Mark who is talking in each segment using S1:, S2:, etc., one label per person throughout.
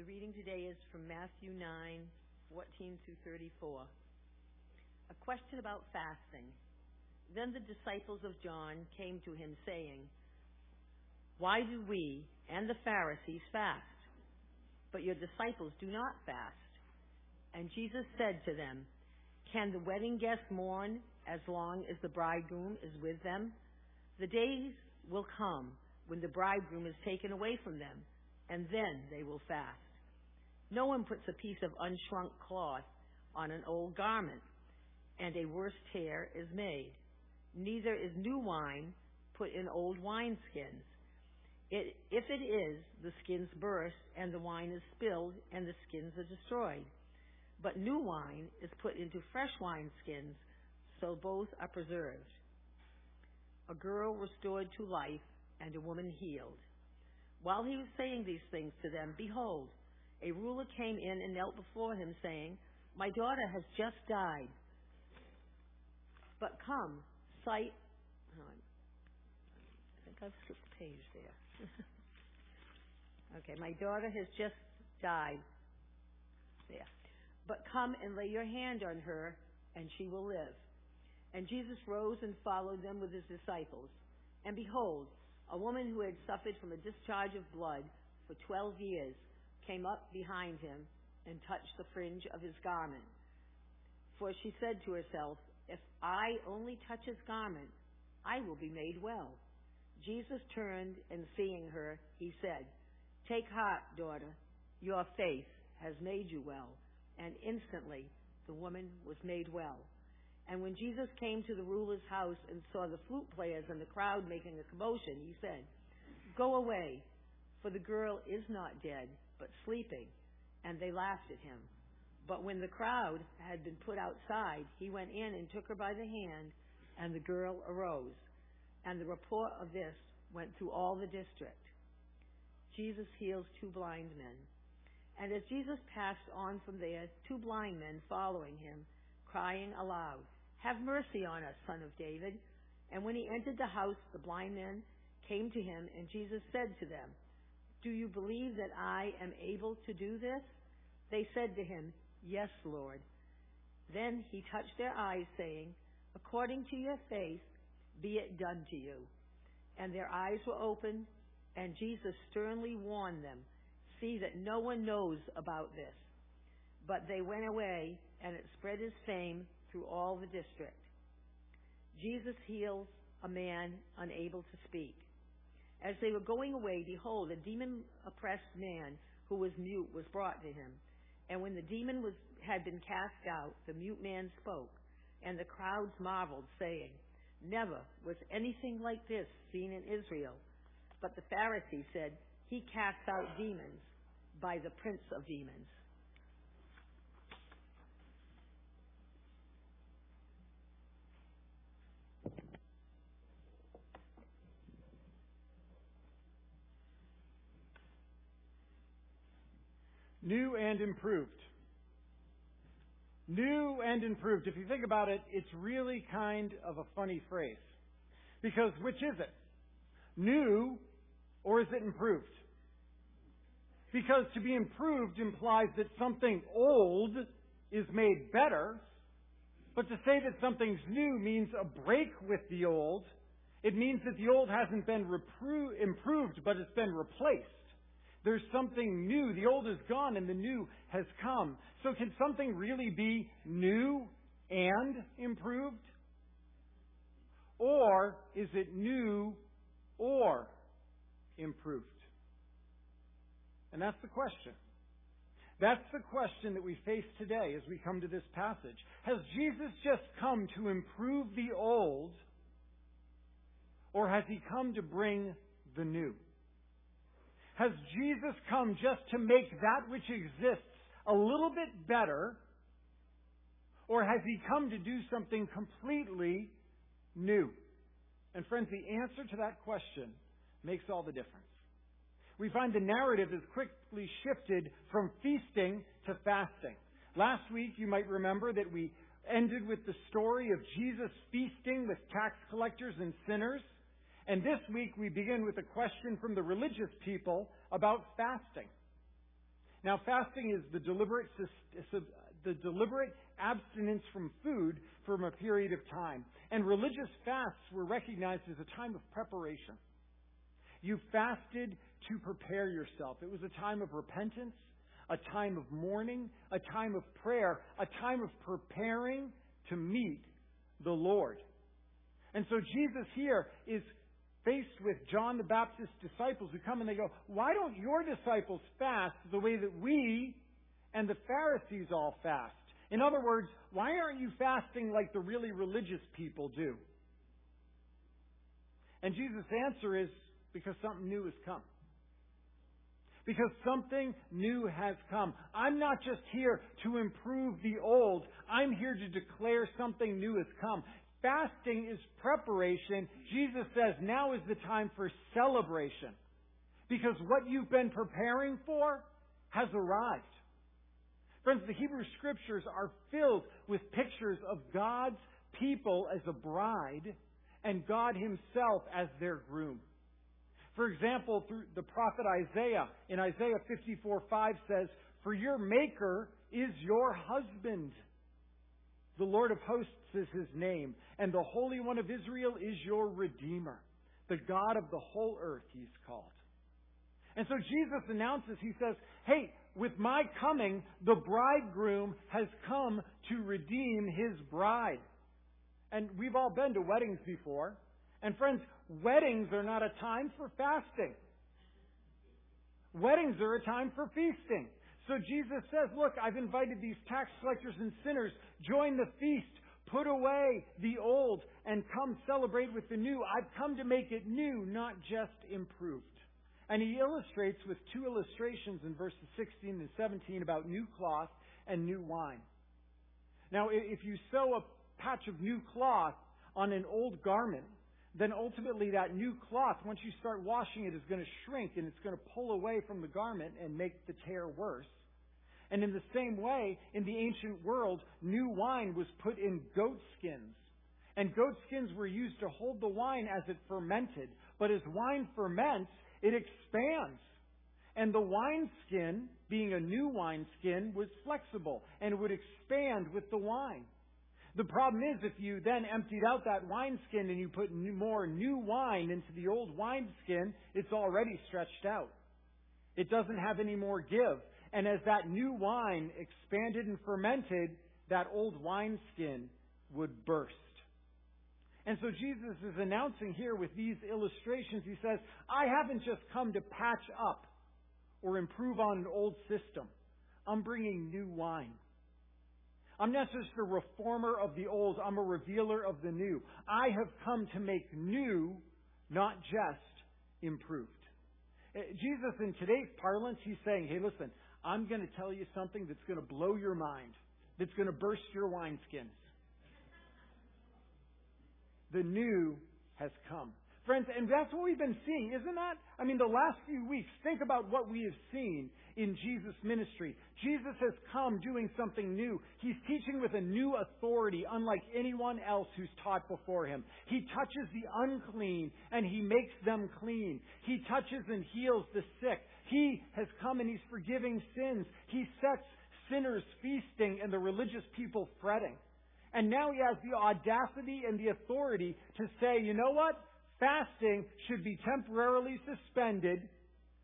S1: The reading today is from Matthew 9, 14 through 34. A question about fasting. Then the disciples of John came to him saying, Why do we and the Pharisees fast, but your disciples do not fast? And Jesus said to them, Can the wedding guests mourn as long as the bridegroom is with them? The days will come when the bridegroom is taken away from them, and then they will fast. No one puts a piece of unshrunk cloth on an old garment, and a worse tear is made. Neither is new wine put in old wineskins. It, if it is, the skins burst, and the wine is spilled, and the skins are destroyed. But new wine is put into fresh wineskins, so both are preserved. A girl restored to life, and a woman healed. While he was saying these things to them, behold, a ruler came in and knelt before him, saying, My daughter has just died. But come, sight. I think I've skipped a page there. okay, my daughter has just died. There. But come and lay your hand on her, and she will live. And Jesus rose and followed them with his disciples. And behold, a woman who had suffered from a discharge of blood for twelve years came up behind him and touched the fringe of his garment. For she said to herself, If I only touch his garment, I will be made well. Jesus turned and seeing her, he said, Take heart, daughter, your faith has made you well. And instantly the woman was made well. And when Jesus came to the ruler's house and saw the flute players and the crowd making a commotion, he said, Go away, for the girl is not dead, but sleeping. And they laughed at him. But when the crowd had been put outside, he went in and took her by the hand, and the girl arose. And the report of this went through all the district. Jesus heals two blind men. And as Jesus passed on from there, two blind men following him, crying aloud, have mercy on us, son of David. And when he entered the house, the blind men came to him, and Jesus said to them, Do you believe that I am able to do this? They said to him, Yes, Lord. Then he touched their eyes, saying, According to your faith, be it done to you. And their eyes were opened, and Jesus sternly warned them, See that no one knows about this. But they went away, and it spread his fame through all the district. Jesus heals a man unable to speak. As they were going away, behold, a demon oppressed man who was mute was brought to him. And when the demon was, had been cast out, the mute man spoke, and the crowds marveled, saying, Never was anything like this seen in Israel. But the Pharisees said, He casts out demons by the prince of demons.
S2: New and improved. New and improved. If you think about it, it's really kind of a funny phrase. Because which is it? New or is it improved? Because to be improved implies that something old is made better, but to say that something's new means a break with the old. It means that the old hasn't been repro- improved, but it's been replaced. There's something new. The old is gone and the new has come. So can something really be new and improved? Or is it new or improved? And that's the question. That's the question that we face today as we come to this passage. Has Jesus just come to improve the old, or has he come to bring the new? Has Jesus come just to make that which exists a little bit better? Or has he come to do something completely new? And friends, the answer to that question makes all the difference. We find the narrative has quickly shifted from feasting to fasting. Last week, you might remember that we ended with the story of Jesus feasting with tax collectors and sinners. And this week we begin with a question from the religious people about fasting. Now, fasting is the deliberate, the deliberate abstinence from food from a period of time. And religious fasts were recognized as a time of preparation. You fasted to prepare yourself. It was a time of repentance, a time of mourning, a time of prayer, a time of preparing to meet the Lord. And so Jesus here is faced with John the Baptist's disciples who come and they go, Why don't your disciples fast the way that we and the Pharisees all fast? In other words, why aren't you fasting like the really religious people do? And Jesus' answer is because something new has come. Because something new has come. I'm not just here to improve the old. I'm here to declare something new has come. Fasting is preparation. Jesus says now is the time for celebration. Because what you've been preparing for has arrived. Friends, the Hebrew Scriptures are filled with pictures of God's people as a bride and God Himself as their groom. For example, through the prophet Isaiah, in Isaiah 54 5 says, For your Maker is your husband. The Lord of hosts is His name, and the Holy One of Israel is your Redeemer. The God of the whole earth, He's called. And so Jesus announces, He says, Hey, with my coming, the bridegroom has come to redeem his bride. And we've all been to weddings before. And friends, weddings are not a time for fasting. Weddings are a time for feasting. So Jesus says, look, I've invited these tax collectors and sinners, join the feast, put away the old, and come celebrate with the new. I've come to make it new, not just improved. And he illustrates with two illustrations in verses 16 and 17 about new cloth and new wine. Now, if you sew a patch of new cloth on an old garment, then ultimately that new cloth, once you start washing it, is going to shrink and it's going to pull away from the garment and make the tear worse. And in the same way, in the ancient world, new wine was put in goat skins. And goat skins were used to hold the wine as it fermented. But as wine ferments, it expands. And the wineskin, being a new wineskin, was flexible and would expand with the wine. The problem is if you then emptied out that wineskin and you put new, more new wine into the old wineskin, it's already stretched out. It doesn't have any more give. And as that new wine expanded and fermented, that old wineskin would burst. And so Jesus is announcing here with these illustrations, he says, I haven't just come to patch up or improve on an old system. I'm bringing new wine. I'm not just a reformer of the old, I'm a revealer of the new. I have come to make new, not just improved. Eh, Jesus, in today's parlance, he's saying, hey, listen, I'm going to tell you something that's going to blow your mind, that's going to burst your wineskins the new has come. Friends, and that's what we've been seeing, isn't that? I mean, the last few weeks, think about what we have seen in Jesus' ministry. Jesus has come doing something new. He's teaching with a new authority, unlike anyone else who's taught before him. He touches the unclean and he makes them clean. He touches and heals the sick. He has come and he's forgiving sins. He sets sinners feasting and the religious people fretting. And now he has the audacity and the authority to say, you know what? Fasting should be temporarily suspended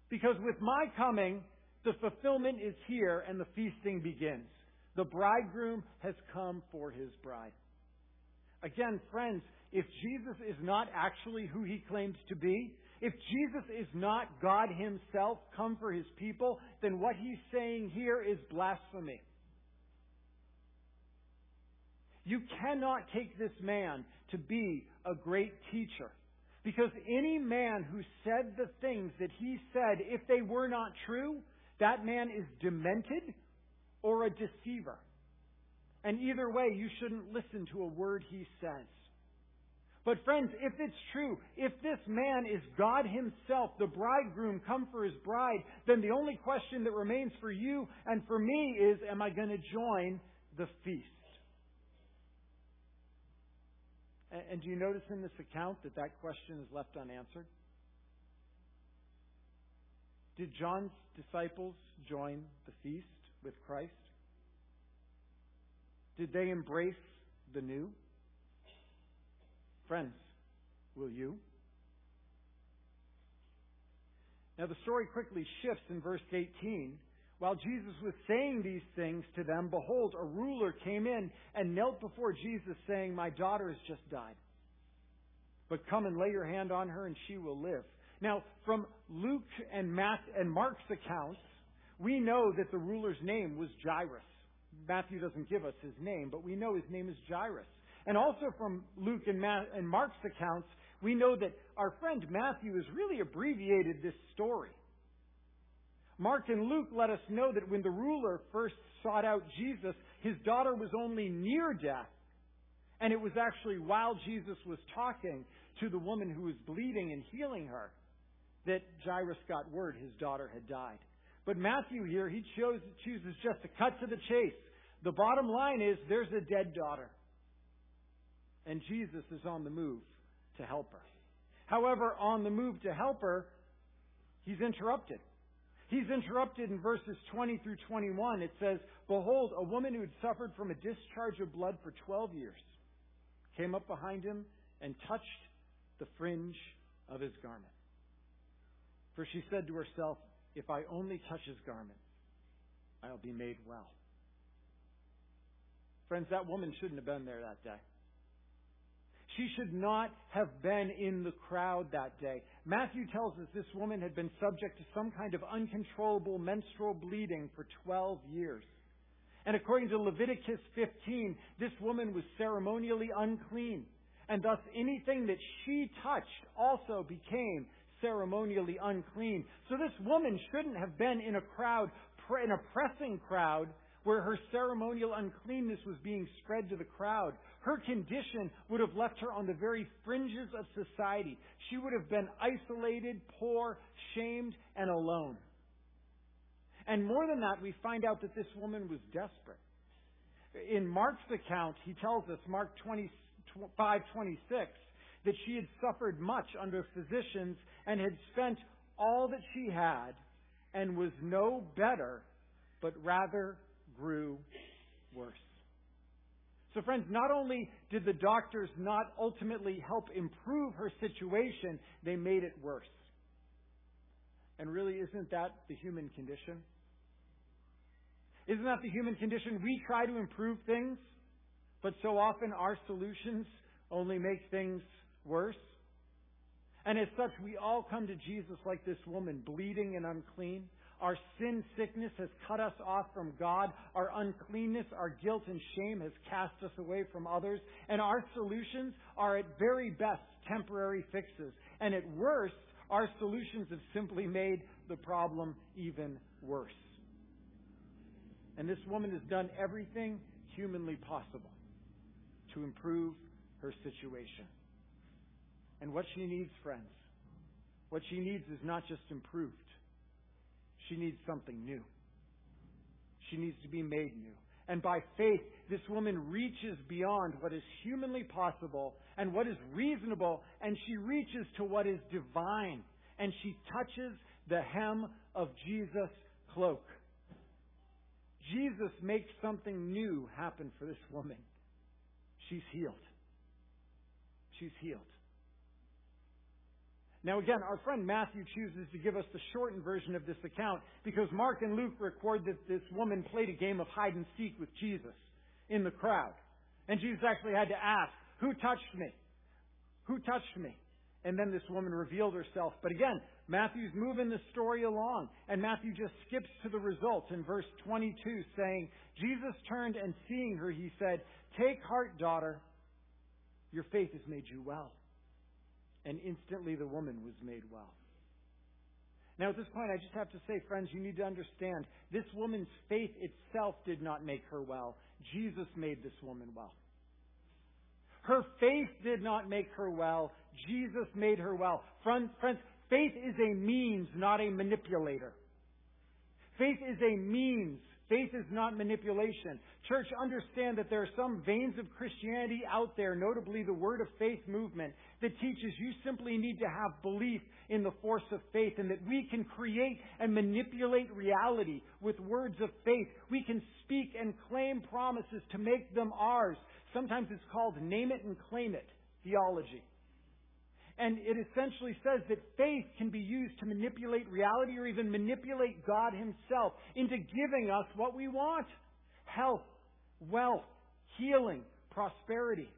S2: because with my coming, the fulfillment is here and the feasting begins. The bridegroom has come for his bride. Again, friends, if Jesus is not actually who he claims to be, if Jesus is not God himself come for his people, then what he's saying here is blasphemy. You cannot take this man to be a great teacher. Because any man who said the things that he said, if they were not true, that man is demented or a deceiver. And either way, you shouldn't listen to a word he says. But friends, if it's true, if this man is God himself, the bridegroom come for his bride, then the only question that remains for you and for me is, am I going to join the feast? And do you notice in this account that that question is left unanswered? Did John's disciples join the feast with Christ? Did they embrace the new? Friends, will you? Now the story quickly shifts in verse 18. While Jesus was saying these things to them, behold, a ruler came in and knelt before Jesus, saying, My daughter has just died. But come and lay your hand on her, and she will live. Now, from Luke and Matt and Mark's accounts, we know that the ruler's name was Jairus. Matthew doesn't give us his name, but we know his name is Jairus. And also from Luke and, Matt, and Mark's accounts, we know that our friend Matthew has really abbreviated this story. Mark and Luke let us know that when the ruler first sought out Jesus, his daughter was only near death. And it was actually while Jesus was talking to the woman who was bleeding and healing her that Jairus got word his daughter had died. But Matthew here, he chose, chooses just to cut to the chase. The bottom line is there's a dead daughter. And Jesus is on the move to help her. However, on the move to help her, he's interrupted. He's interrupted in verses 20 through 21. It says, Behold, a woman who had suffered from a discharge of blood for 12 years came up behind him and touched the fringe of his garment. For she said to herself, If I only touch his garment, I'll be made well. Friends, that woman shouldn't have been there that day. She should not have been in the crowd that day. Matthew tells us this woman had been subject to some kind of uncontrollable menstrual bleeding for 12 years. And according to Leviticus 15, this woman was ceremonially unclean. And thus anything that she touched also became ceremonially unclean. So this woman shouldn't have been in a crowd, in a pressing crowd, where her ceremonial uncleanness was being spread to the crowd. Her condition would have left her on the very fringes of society. She would have been isolated, poor, shamed, and alone. And more than that, we find out that this woman was desperate. In Mark's account, he tells us, Mark 25, 26, that she had suffered much under physicians and had spent all that she had and was no better, but rather grew worse. So friends, not only did the doctors not ultimately help improve her situation, they made it worse. And really, isn't that the human condition? Isn't that the human condition? We try to improve things, but so often our solutions only make things worse. And as such, we all come to Jesus like this woman, bleeding and unclean. Our sin sickness has cut us off from God. Our uncleanness, our guilt and shame has cast us away from others. And our solutions are at very best temporary fixes. And at worst, our solutions have simply made the problem even worse. And this woman has done everything humanly possible to improve her situation. And what she needs, friends, what she needs is not just improved. She needs something new. She needs to be made new. And by faith, this woman reaches beyond what is humanly possible and what is reasonable, and she reaches to what is divine. And she touches the hem of Jesus' cloak. Jesus makes something new happen for this woman. She's healed. She's healed. Now again, our friend Matthew chooses to give us the shortened version of this account because Mark and Luke record that this woman played a game of hide and seek with Jesus in the crowd. And Jesus actually had to ask, who touched me? Who touched me? And then this woman revealed herself. But again, Matthew's moving the story along, and Matthew just skips to the results in verse 22 saying, Jesus turned and seeing her, he said, Take heart, daughter, your faith has made you well and instantly the woman was made well. Now, at this point, I just have to say, friends, you need to understand this woman's faith itself did not make her well. Jesus made this woman well. Her faith did not make her well. Jesus made her well. Friends, faith is a means, not a manipulator. Faith is a means Faith is not manipulation. Church, understand that there are some veins of Christianity out there, notably the Word of Faith movement, that teaches you simply need to have belief in the force of faith and that we can create and manipulate reality with words of faith. We can speak and claim promises to make them ours. Sometimes it's called name it and claim it theology. And it essentially says that faith can be used to manipulate reality or even manipulate God Himself into giving us what we want. Health, wealth, healing, prosperity.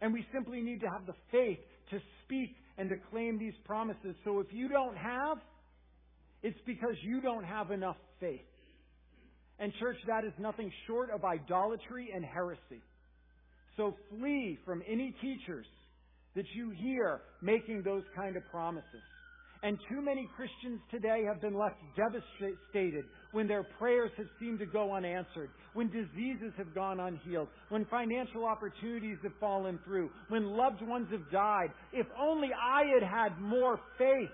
S2: And we simply need to have the faith to speak and to claim these promises. So if you don't have, it's because you don't have enough faith. And church, that is nothing short of idolatry and heresy. So flee from any teachers that you hear making those kind of promises. And too many Christians today have been left devastated when their prayers have seemed to go unanswered, when diseases have gone unhealed, when financial opportunities have fallen through, when loved ones have died. If only I had had more faith.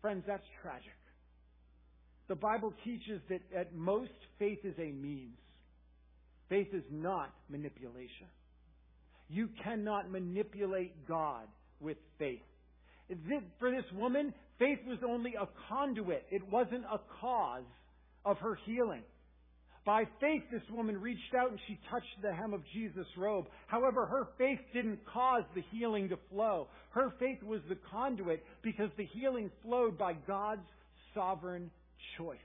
S2: Friends, that's tragic. The Bible teaches that at most faith is a means. Faith is not manipulation. You cannot manipulate God with faith. For this woman, faith was only a conduit. It wasn't a cause of her healing. By faith, this woman reached out and she touched the hem of Jesus' robe. However, her faith didn't cause the healing to flow. Her faith was the conduit because the healing flowed by God's sovereign choice.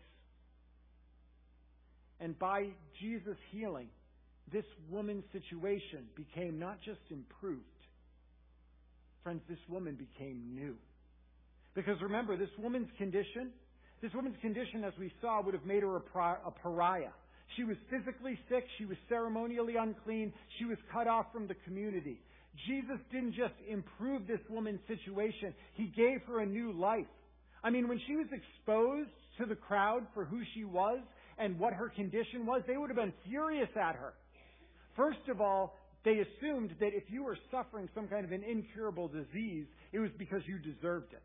S2: And by Jesus' healing, this woman's situation became not just improved. Friends, this woman became new. Because remember, this woman's condition, this woman's condition, as we saw, would have made her a pariah. She was physically sick. She was ceremonially unclean. She was cut off from the community. Jesus didn't just improve this woman's situation. He gave her a new life. I mean, when she was exposed to the crowd for who she was and what her condition was, they would have been furious at her. First of all, they assumed that if you were suffering some kind of an incurable disease, it was because you deserved it.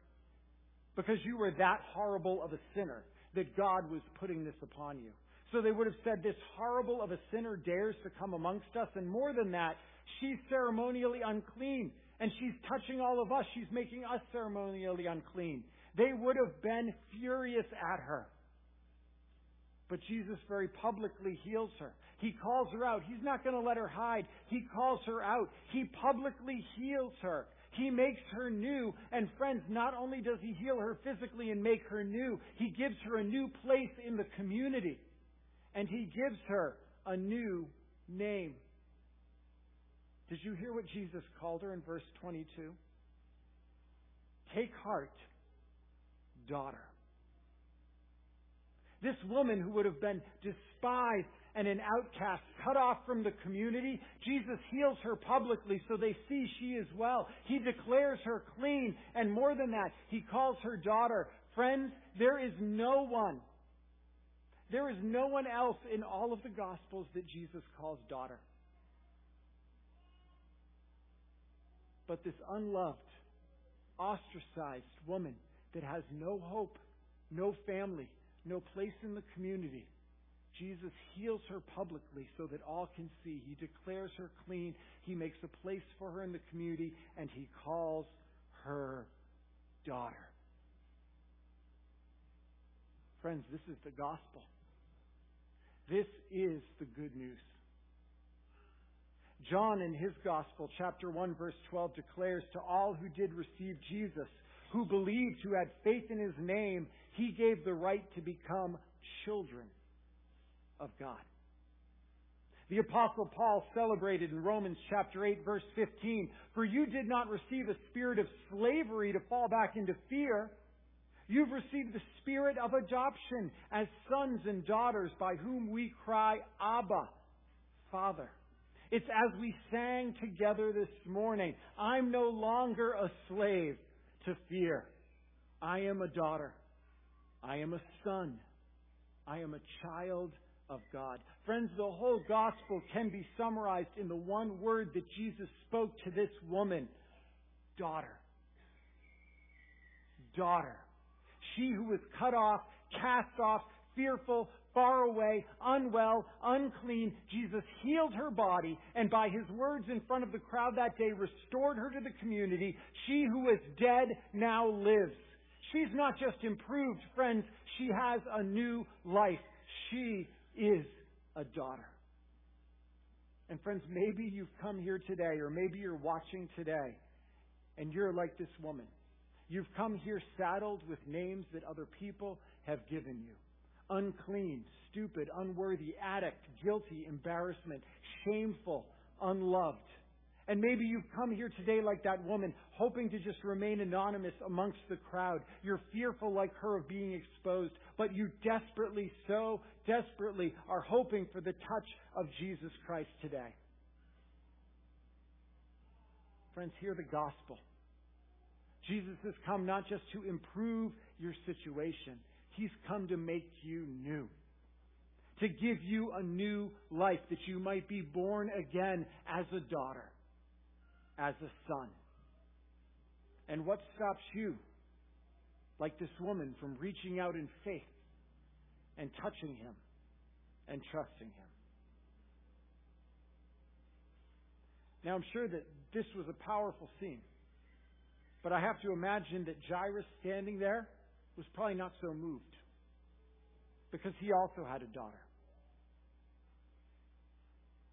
S2: Because you were that horrible of a sinner that God was putting this upon you. So they would have said, this horrible of a sinner dares to come amongst us. And more than that, she's ceremonially unclean. And she's touching all of us. She's making us ceremonially unclean. They would have been furious at her. But Jesus very publicly heals her. He calls her out. He's not going to let her hide. He calls her out. He publicly heals her. He makes her new. And friends, not only does he heal her physically and make her new, he gives her a new place in the community. And he gives her a new name. Did you hear what Jesus called her in verse 22? Take heart, daughter. This woman who would have been despised and an outcast, cut off from the community, Jesus heals her publicly so they see she is well. He declares her clean, and more than that, he calls her daughter. Friends, there is no one, there is no one else in all of the Gospels that Jesus calls daughter. But this unloved, ostracized woman that has no hope, no family, no place in the community, Jesus heals her publicly so that all can see. He declares her clean. He makes a place for her in the community, and he calls her daughter. Friends, this is the gospel. This is the good news. John, in his gospel, chapter 1, verse 12, declares to all who did receive Jesus, who believed, who had faith in his name, he gave the right to become children of God. The apostle Paul celebrated in Romans chapter 8 verse 15, for you did not receive a spirit of slavery to fall back into fear. You've received the spirit of adoption as sons and daughters by whom we cry, Abba, Father. It's as we sang together this morning. I'm no longer a slave to fear. I am a daughter. I am a son. I am a child of God. Friends, the whole gospel can be summarized in the one word that Jesus spoke to this woman daughter. Daughter. She who was cut off, cast off, fearful, far away, unwell, unclean. Jesus healed her body and by his words in front of the crowd that day restored her to the community. She who was dead now lives. She's not just improved, friends. She has a new life. She is a daughter. And friends, maybe you've come here today, or maybe you're watching today, and you're like this woman. You've come here saddled with names that other people have given you unclean, stupid, unworthy, addict, guilty, embarrassment, shameful, unloved. And maybe you've come here today like that woman, hoping to just remain anonymous amongst the crowd. You're fearful like her of being exposed, but you desperately, so desperately are hoping for the touch of Jesus Christ today. Friends, hear the gospel. Jesus has come not just to improve your situation, He's come to make you new. To give you a new life that you might be born again as a daughter, as a son. And what stops you, like this woman, from reaching out in faith and touching him and trusting him? Now, I'm sure that this was a powerful scene. But I have to imagine that Jairus standing there was probably not so moved because he also had a daughter.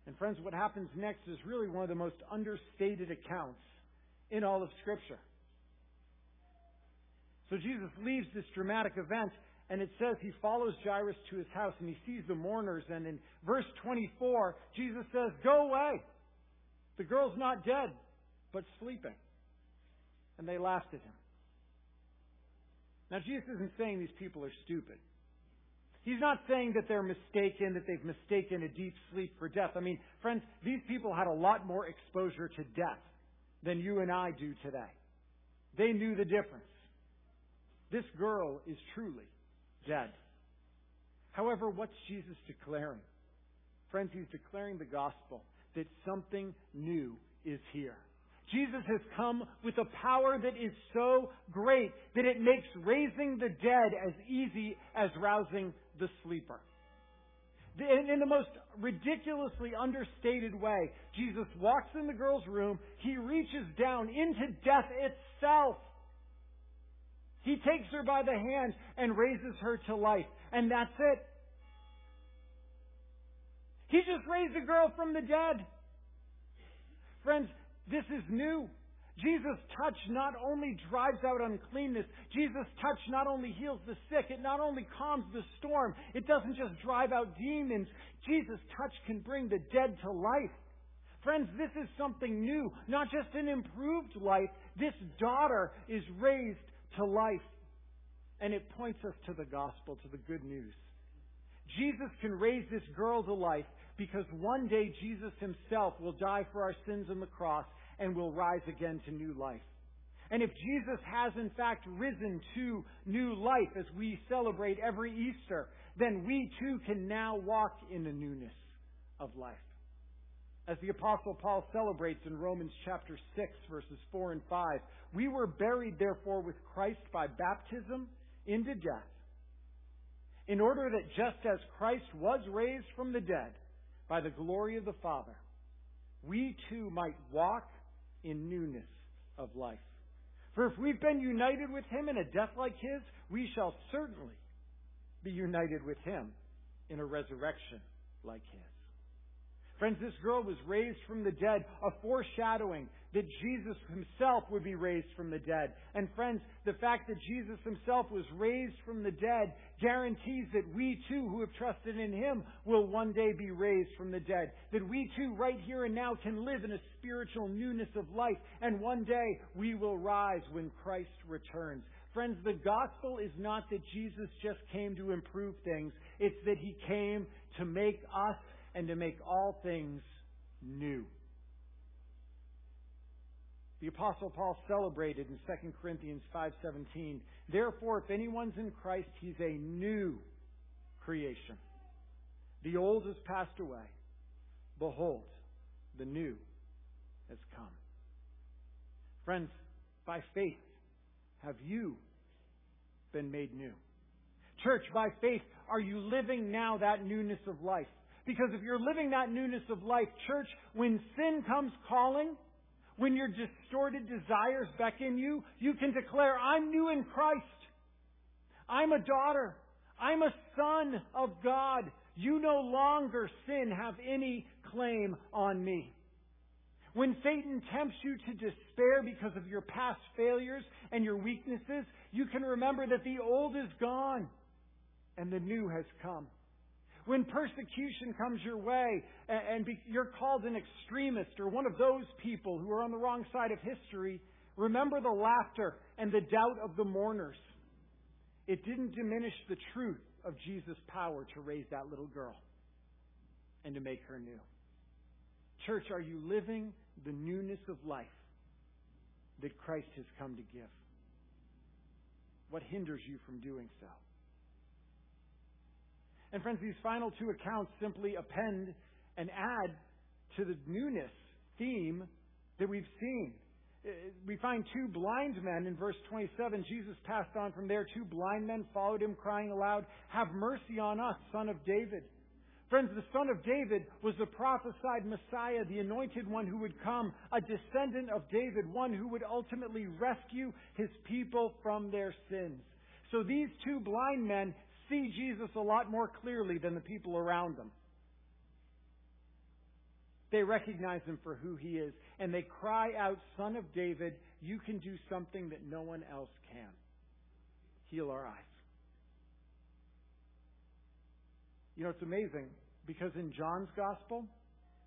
S2: And friends, what happens next is really one of the most understated accounts in all of Scripture. So Jesus leaves this dramatic event, and it says he follows Jairus to his house, and he sees the mourners. And in verse 24, Jesus says, Go away. The girl's not dead, but sleeping. And they laughed at him. Now, Jesus isn't saying these people are stupid. He's not saying that they're mistaken, that they've mistaken a deep sleep for death. I mean, friends, these people had a lot more exposure to death than you and I do today. They knew the difference. This girl is truly dead. However, what's Jesus declaring? Friends, he's declaring the gospel that something new is here. Jesus has come with a power that is so great that it makes raising the dead as easy as rousing the sleeper. In the most ridiculously understated way, Jesus walks in the girl's room, he reaches down into death itself. He takes her by the hand and raises her to life. And that's it. He just raised a girl from the dead. Friends, this is new. Jesus' touch not only drives out uncleanness, Jesus' touch not only heals the sick, it not only calms the storm, it doesn't just drive out demons. Jesus' touch can bring the dead to life. Friends, this is something new, not just an improved life. This daughter is raised to life. And it points us to the gospel, to the good news. Jesus can raise this girl to life because one day Jesus himself will die for our sins on the cross and will rise again to new life. And if Jesus has in fact risen to new life as we celebrate every Easter, then we too can now walk in the newness of life. As the apostle Paul celebrates in Romans chapter 6 verses 4 and 5, we were buried therefore with Christ by baptism into death, in order that just as Christ was raised from the dead by the glory of the Father, we too might walk in newness of life. For if we've been united with him in a death like his, we shall certainly be united with him in a resurrection like his. Friends, this girl was raised from the dead, a foreshadowing that Jesus himself would be raised from the dead. And friends, the fact that Jesus himself was raised from the dead guarantees that we too, who have trusted in him, will one day be raised from the dead. That we too, right here and now, can live in a spiritual newness of life. And one day we will rise when Christ returns. Friends, the gospel is not that Jesus just came to improve things. It's that he came to make us and to make all things new. The apostle Paul celebrated in 2 Corinthians 5:17, "Therefore if anyone's in Christ, he's a new creation. The old has passed away; behold, the new has come." Friends, by faith have you been made new? Church, by faith, are you living now that newness of life? Because if you're living that newness of life, church, when sin comes calling, when your distorted desires beckon you, you can declare, I'm new in Christ. I'm a daughter. I'm a son of God. You no longer, sin, have any claim on me. When Satan tempts you to despair because of your past failures and your weaknesses, you can remember that the old is gone and the new has come. When persecution comes your way and you're called an extremist or one of those people who are on the wrong side of history, remember the laughter and the doubt of the mourners. It didn't diminish the truth of Jesus' power to raise that little girl and to make her new. Church, are you living the newness of life that Christ has come to give? What hinders you from doing so? And friends, these final two accounts simply append and add to the newness theme that we've seen. Uh, we find two blind men in verse 27. Jesus passed on from there. Two blind men followed him, crying aloud, Have mercy on us, son of David. Friends, the son of David was the prophesied Messiah, the anointed one who would come, a descendant of David, one who would ultimately rescue his people from their sins. So these two blind men see Jesus a lot more clearly than the people around them. They recognize him for who he is, and they cry out, Son of David, you can do something that no one else can. Heal our eyes. You know, it's amazing because in John's Gospel,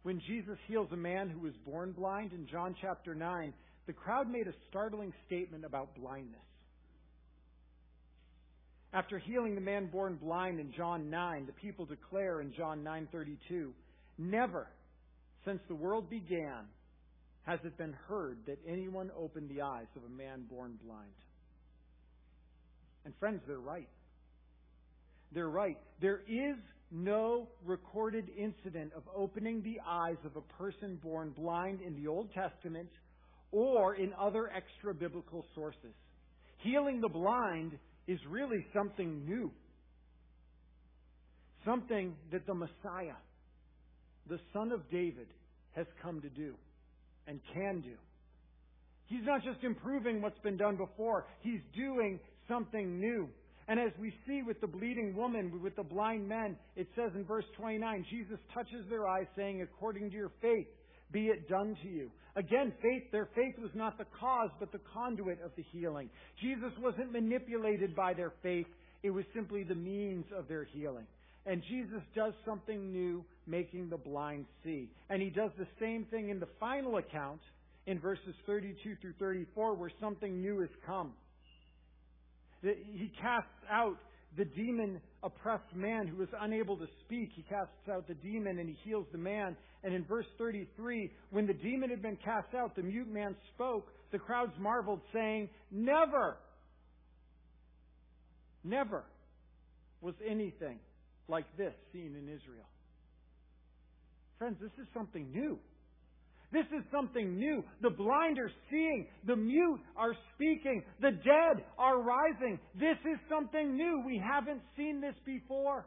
S2: when Jesus heals a man who was born blind in John chapter 9, the crowd made a startling statement about blindness. After healing the man born blind in John 9, the people declare in John 9:32, "Never since the world began has it been heard that anyone opened the eyes of a man born blind." And friends, they're right. They're right. There is no recorded incident of opening the eyes of a person born blind in the Old Testament or in other extra biblical sources. Healing the blind is really something new. Something that the Messiah, the Son of David, has come to do and can do. He's not just improving what's been done before, he's doing something new. And as we see with the bleeding woman, with the blind men, it says in verse 29, Jesus touches their eyes, saying, According to your faith, be it done to you. Again, faith, their faith was not the cause, but the conduit of the healing. Jesus wasn't manipulated by their faith. It was simply the means of their healing. And Jesus does something new, making the blind see. And he does the same thing in the final account in verses 32 through 34 where something new has come. He casts out the demon oppressed man who was unable to speak. He casts out the demon and he heals the man. And in verse 33, when the demon had been cast out, the mute man spoke. The crowds marveled, saying, Never, never was anything like this seen in Israel. Friends, this is something new. This is something new. The blind are seeing. The mute are speaking. The dead are rising. This is something new. We haven't seen this before.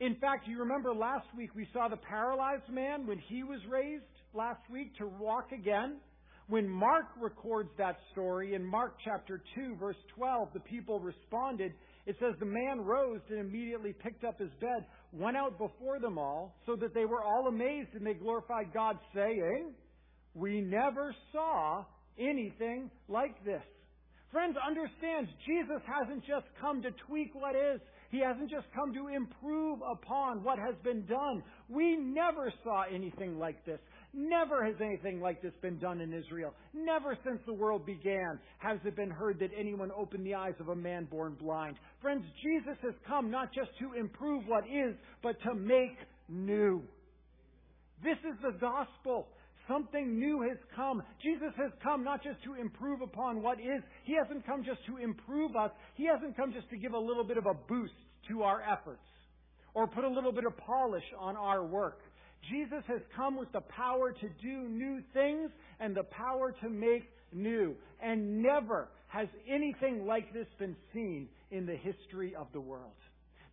S2: In fact, you remember last week we saw the paralyzed man when he was raised last week to walk again? When Mark records that story in Mark chapter 2 verse 12, the people responded. It says the man rose and immediately picked up his bed, went out before them all, so that they were all amazed and they glorified God saying, we never saw anything like this. Friends, understand, Jesus hasn't just come to tweak what is. He hasn't just come to improve upon what has been done. We never saw anything like this. Never has anything like this been done in Israel. Never since the world began has it been heard that anyone opened the eyes of a man born blind. Friends, Jesus has come not just to improve what is, but to make new. This is the gospel. Something new has come. Jesus has come not just to improve upon what is. He hasn't come just to improve us. He hasn't come just to give a little bit of a boost to our efforts or put a little bit of polish on our work. Jesus has come with the power to do new things and the power to make new. And never has anything like this been seen in the history of the world.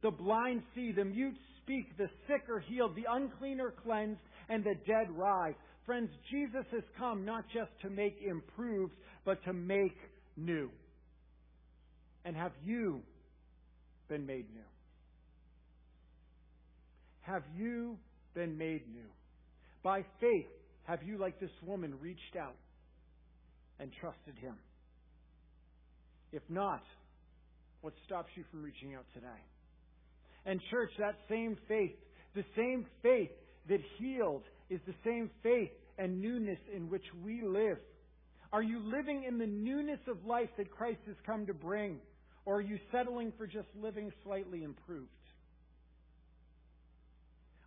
S2: The blind see, the mute speak, the sick are healed, the unclean are cleansed, and the dead rise. Friends, Jesus has come not just to make improved, but to make new. And have you been made new? Have you been made new? By faith, have you, like this woman, reached out and trusted Him? If not, what stops you from reaching out today? And, church, that same faith, the same faith that healed, is the same faith and newness in which we live. Are you living in the newness of life that Christ has come to bring? Or are you settling for just living slightly improved?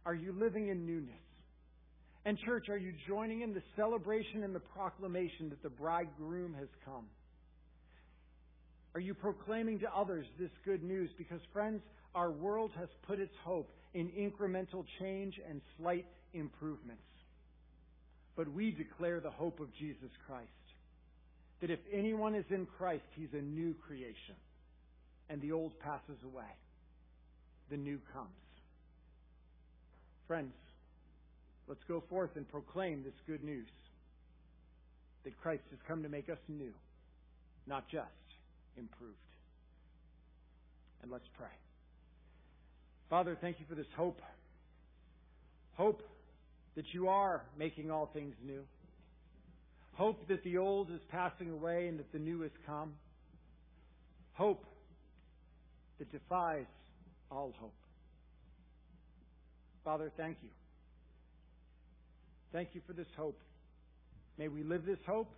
S2: Are you living in newness? And, church, are you joining in the celebration and the proclamation that the bridegroom has come? Are you proclaiming to others this good news? Because, friends, our world has put its hope in incremental change and slight improvements. But we declare the hope of Jesus Christ. That if anyone is in Christ, he's a new creation. And the old passes away. The new comes. Friends, let's go forth and proclaim this good news. That Christ has come to make us new, not just improved. And let's pray. Father, thank you for this hope. Hope that you are making all things new. Hope that the old is passing away and that the new has come. Hope that defies all hope. Father, thank you. Thank you for this hope. May we live this hope.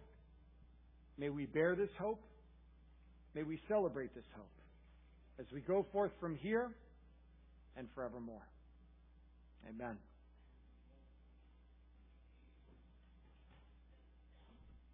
S2: May we bear this hope. May we celebrate this hope as we go forth from here and forevermore. Amen.